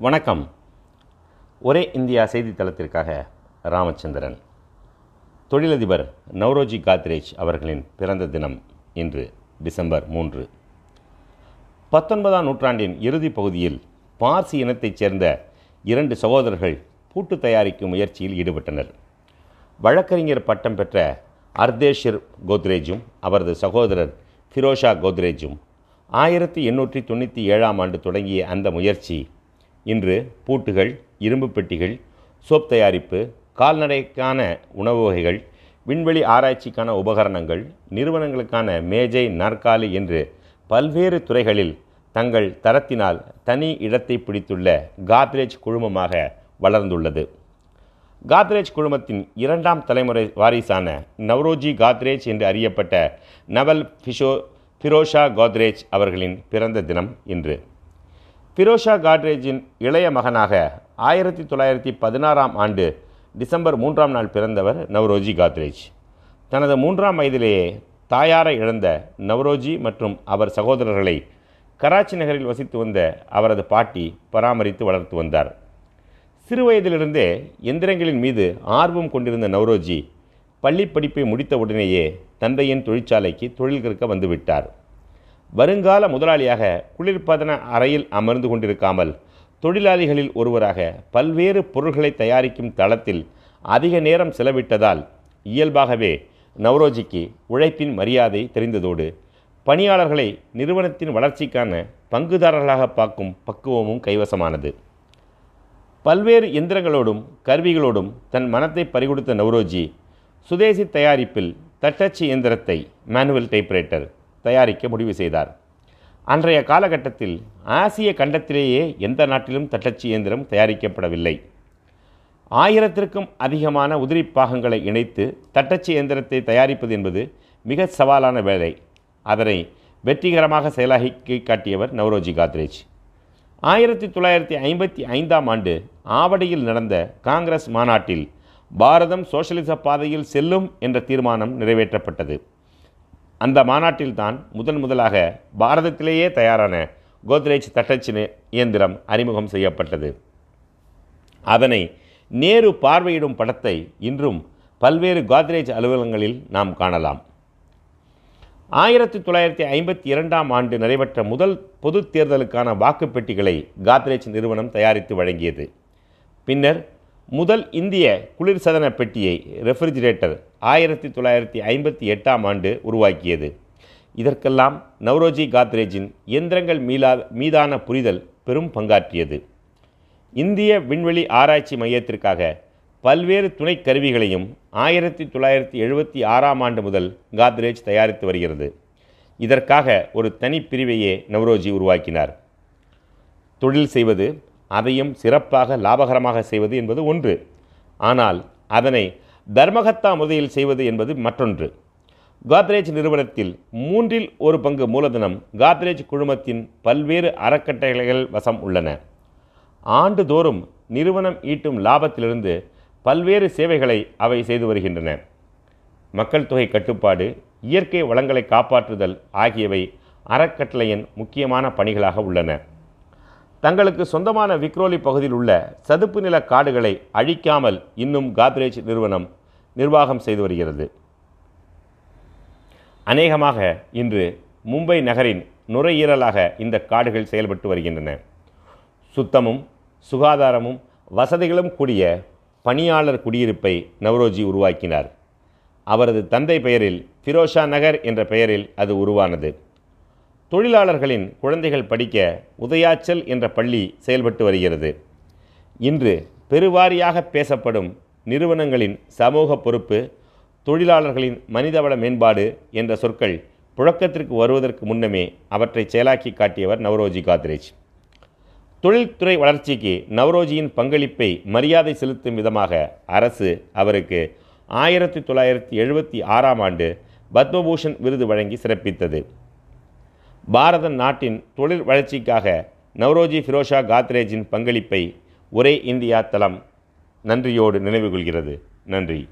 வணக்கம். ஒரே இந்தியா செய்தித்தளத்திற்காக ராமச்சந்திரன். தொழிலதிபர் நவ்ரோஜி காத்ரேஜ் அவர்களின் பிறந்த தினம் இன்று டிசம்பர் மூன்று. பத்தொன்பதாம் நூற்றாண்டின் இறுதிப் பகுதியில் பார்சி இனத்தைச் சேர்ந்த இரண்டு சகோதரர்கள் பூட்டு தயாரிக்கும் முயற்சியில் ஈடுபட்டனர். வழக்கறிஞர் பட்டம் பெற்ற அர்தேஷிர் கோத்ரேஜும் அவரது சகோதரர் ஃபிரோஷா கோத்ரேஜும் ஆயிரத்தி எண்ணூற்றி தொண்ணூற்றி ஏழாம் ஆண்டு தொடங்கிய அந்த முயற்சி இன்று பூட்டுகள் இரும்பு பெட்டிகள் சோப் தயாரிப்பு கால்நடைக்கான உணவு வகைகள் விண்வெளி ஆராய்ச்சிக்கான உபகரணங்கள் நிறுவனங்களுக்கான மேஜை நாற்காலி என்று பல்வேறு துறைகளில் தங்கள் தரத்தினால் தனி இடத்தை பிடித்துள்ள காத்ரேஜ் குழுமமாக வளர்ந்துள்ளது. காத்ரேஜ் குழுமத்தின் இரண்டாம் தலைமுறை வாரிசான நவ்ரோஜி காத்ரேஜ் என்று அறியப்பட்ட நவல் ஃபிஷோ ஃபிரோஷா கோத்ரேஜ் அவர்களின் பிறந்த தினம் இன்று. ஃபிரோஷா காட்ரேஜின் இளைய மகனாக ஆயிரத்தி தொள்ளாயிரத்தி பதினாறாம் ஆண்டு டிசம்பர் மூன்றாம் நாள் பிறந்தவர் நவ்ரோஜி காத்ரேஜ் தனது மூன்றாம் வயதிலேயே தாயாரை இழந்த நவ்ரோஜி மற்றும் அவர் சகோதரர்களை கராச்சி நகரில் வசித்து வந்த அவரது பாட்டி பராமரித்து வளர்த்து வந்தார். சிறுவயதிலிருந்தே எந்திரங்களின் மீது ஆர்வம் கொண்டிருந்த நவ்ரோஜி பள்ளி படிப்பை முடித்தவுடனேயே தந்தையின் தொழிற்சாலைக்கு தொழில் கற்க வந்துவிட்டார் வருங்கால முதலாளியாக குளிர்பதன அறையில் அமர்ந்து கொண்டிருக்காமல் தொழிலாளிகளில் ஒருவராக பல்வேறு பொருள்களை தயாரிக்கும் தளத்தில் அதிக நேரம் செலவிட்டதால் இயல்பாகவே நவ்ரோஜிக்கு உழைப்பின் மரியாதை தெரிந்ததோடு பணியாளர்களை நிறுவனத்தின் வளர்ச்சிக்கான பங்குதாரர்களாக பார்க்கும் பக்குவமும் கைவசமானது. பல்வேறு எந்திரங்களோடும் கருவிகளோடும் தன் மனத்தை பறிகொடுத்த நவ்ரோஜி சுதேசி தயாரிப்பில் தட்டச்சு இயந்திரத்தை மேனுவல் டைப்ரைட்டர் தயாரிக்க முடிவு செய்தார். அன்றைய காலகட்டத்தில் ஆசிய கண்டத்திலேயே எந்த நாட்டிலும் தட்டச்சு இயந்திரம் தயாரிக்கப்படவில்லை. ஆயிரத்திற்கும் அதிகமான உதிரி பாகங்களை இணைத்து தட்டச்சு இயந்திரத்தை தயாரிப்பது என்பது மிக சவாலான வேலை. அதனை வெற்றிகரமாக செயலாக்கி காட்டியவர் நவரோஜி காத்ரேஜ். ஆயிரத்தி தொள்ளாயிரத்தி ஐம்பத்தி ஐந்தாம் ஆண்டு ஆவடியில் நடந்த காங்கிரஸ் மாநாட்டில் பாரதம் சோசலிச பாதையில் செல்லும் என்ற தீர்மானம் நிறைவேற்றப்பட்டது. அந்த மாநாட்டில்தான் முதன் முதலாக பாரதத்திலேயே தயாரான கோத்ரேஜ் தட்டச்சு இயந்திரம் அறிமுகம் செய்யப்பட்டது. அதனை நேரு பார்வையிடும் படத்தை இன்றும் பல்வேறு கோத்ரேஜ் அலுவலகங்களில் நாம் காணலாம். ஆயிரத்தி தொள்ளாயிரத்தி ஐம்பத்தி இரண்டாம் ஆண்டு நடைபெற்ற முதல் பொது தேர்தலுக்கான வாக்குப்பெட்டிகளை காத்ரேஜ் நிறுவனம் தயாரித்து வழங்கியது. பின்னர் முதல் இந்திய குளிர்சதன பெட்டியை ரெஃப்ரிஜிரேட்டர் ஆயிரத்தி தொள்ளாயிரத்தி ஐம்பத்தி எட்டாம் ஆண்டு உருவாக்கியது. இதற்கெல்லாம் நவ்ரோஜி காத்ரேஜின் இயந்திரங்கள் மீளா மீதான புரிதல் பெரும் பங்காற்றியது. இந்திய விண்வெளி ஆராய்ச்சி மையத்திற்காக பல்வேறு துணை கருவிகளையும் ஆயிரத்தி தொள்ளாயிரத்தி எழுபத்தி ஆறாம் ஆண்டு முதல் காத்ரேஜ் தயாரித்து வருகிறது. இதற்காக ஒரு தனிப்பிரிவையே நவ்ரோஜி உருவாக்கினார். தொழில் செய்வது அதையும் சிறப்பாக லாபகரமாக செய்வது என்பது ஒன்று. ஆனால் அதனை தர்மகத்தா முறையில் செய்வது என்பது மற்றொன்று. காத்ரேஜ் நிறுவனத்தில் மூன்றில் ஒரு பங்கு மூலதனம் காத்ரேஜ் குழுமத்தின் பல்வேறு அறக்கட்டளைகள் வசம் உள்ளன. ஆண்டுதோறும் நிறுவனம் ஈட்டும் லாபத்திலிருந்து பல்வேறு சேவைகளை அவை செய்து வருகின்றன. மக்கள் தொகை கட்டுப்பாடு இயற்கை வளங்களை காப்பாற்றுதல் ஆகியவை அறக்கட்டளையின் முக்கியமான பணிகளாக உள்ளன. தங்களுக்கு சொந்தமான விக்ரோலி பகுதியில் உள்ள சதுப்பு நில காடுகளை அழிக்காமல் இன்னும் காத்ரேஜ் நிறுவனம் நிர்வாகம் செய்து வருகிறது. அநேகமாக இன்று மும்பை நகரின் நுரையீரலாக இந்த காடுகள் செயல்பட்டு வருகின்றன. சுத்தமும் சுகாதாரமும் வசதிகளும் கூடிய பணியாளர் குடியிருப்பை நவ்ரோஜி உருவாக்கினார். அவரது தந்தை பெயரில் ஃபிரோஷா நகர் என்ற பெயரில் அது உருவானது. தொழிலாளர்களின் குழந்தைகள் படிக்க உதயாச்சல் என்ற பள்ளி செயல்பட்டு வருகிறது. இன்று பெருவாரியாக பேசப்படும் நிறுவனங்களின் சமூக பொறுப்பு தொழிலாளர்களின் மனிதவள மேம்பாடு என்ற சொற்கள் புழக்கத்திற்கு வருவதற்கு முன்னமே அவற்றை செயலாக்கி காட்டியவர் நவ்ரோஜி காத்ரேஜ். தொழில்துறை வளர்ச்சிக்கு நவரோஜியின் பங்களிப்பை மரியாதை செலுத்தும் விதமாக அரசு அவருக்கு ஆயிரத்தி தொள்ளாயிரத்தி எழுபத்தி ஆறாம் ஆண்டு பத்மபூஷன் விருது வழங்கி சிறப்பித்தது. பாரத நாட்டின் தொழில் வளர்ச்சிக்காக நவ்ரோஜி ஃபிரோஷா காத்ரேஜின் பங்களிப்பை ஒரே இந்தியா தளம் நன்றியோடு நினைவுகொள்கிறது நன்றி.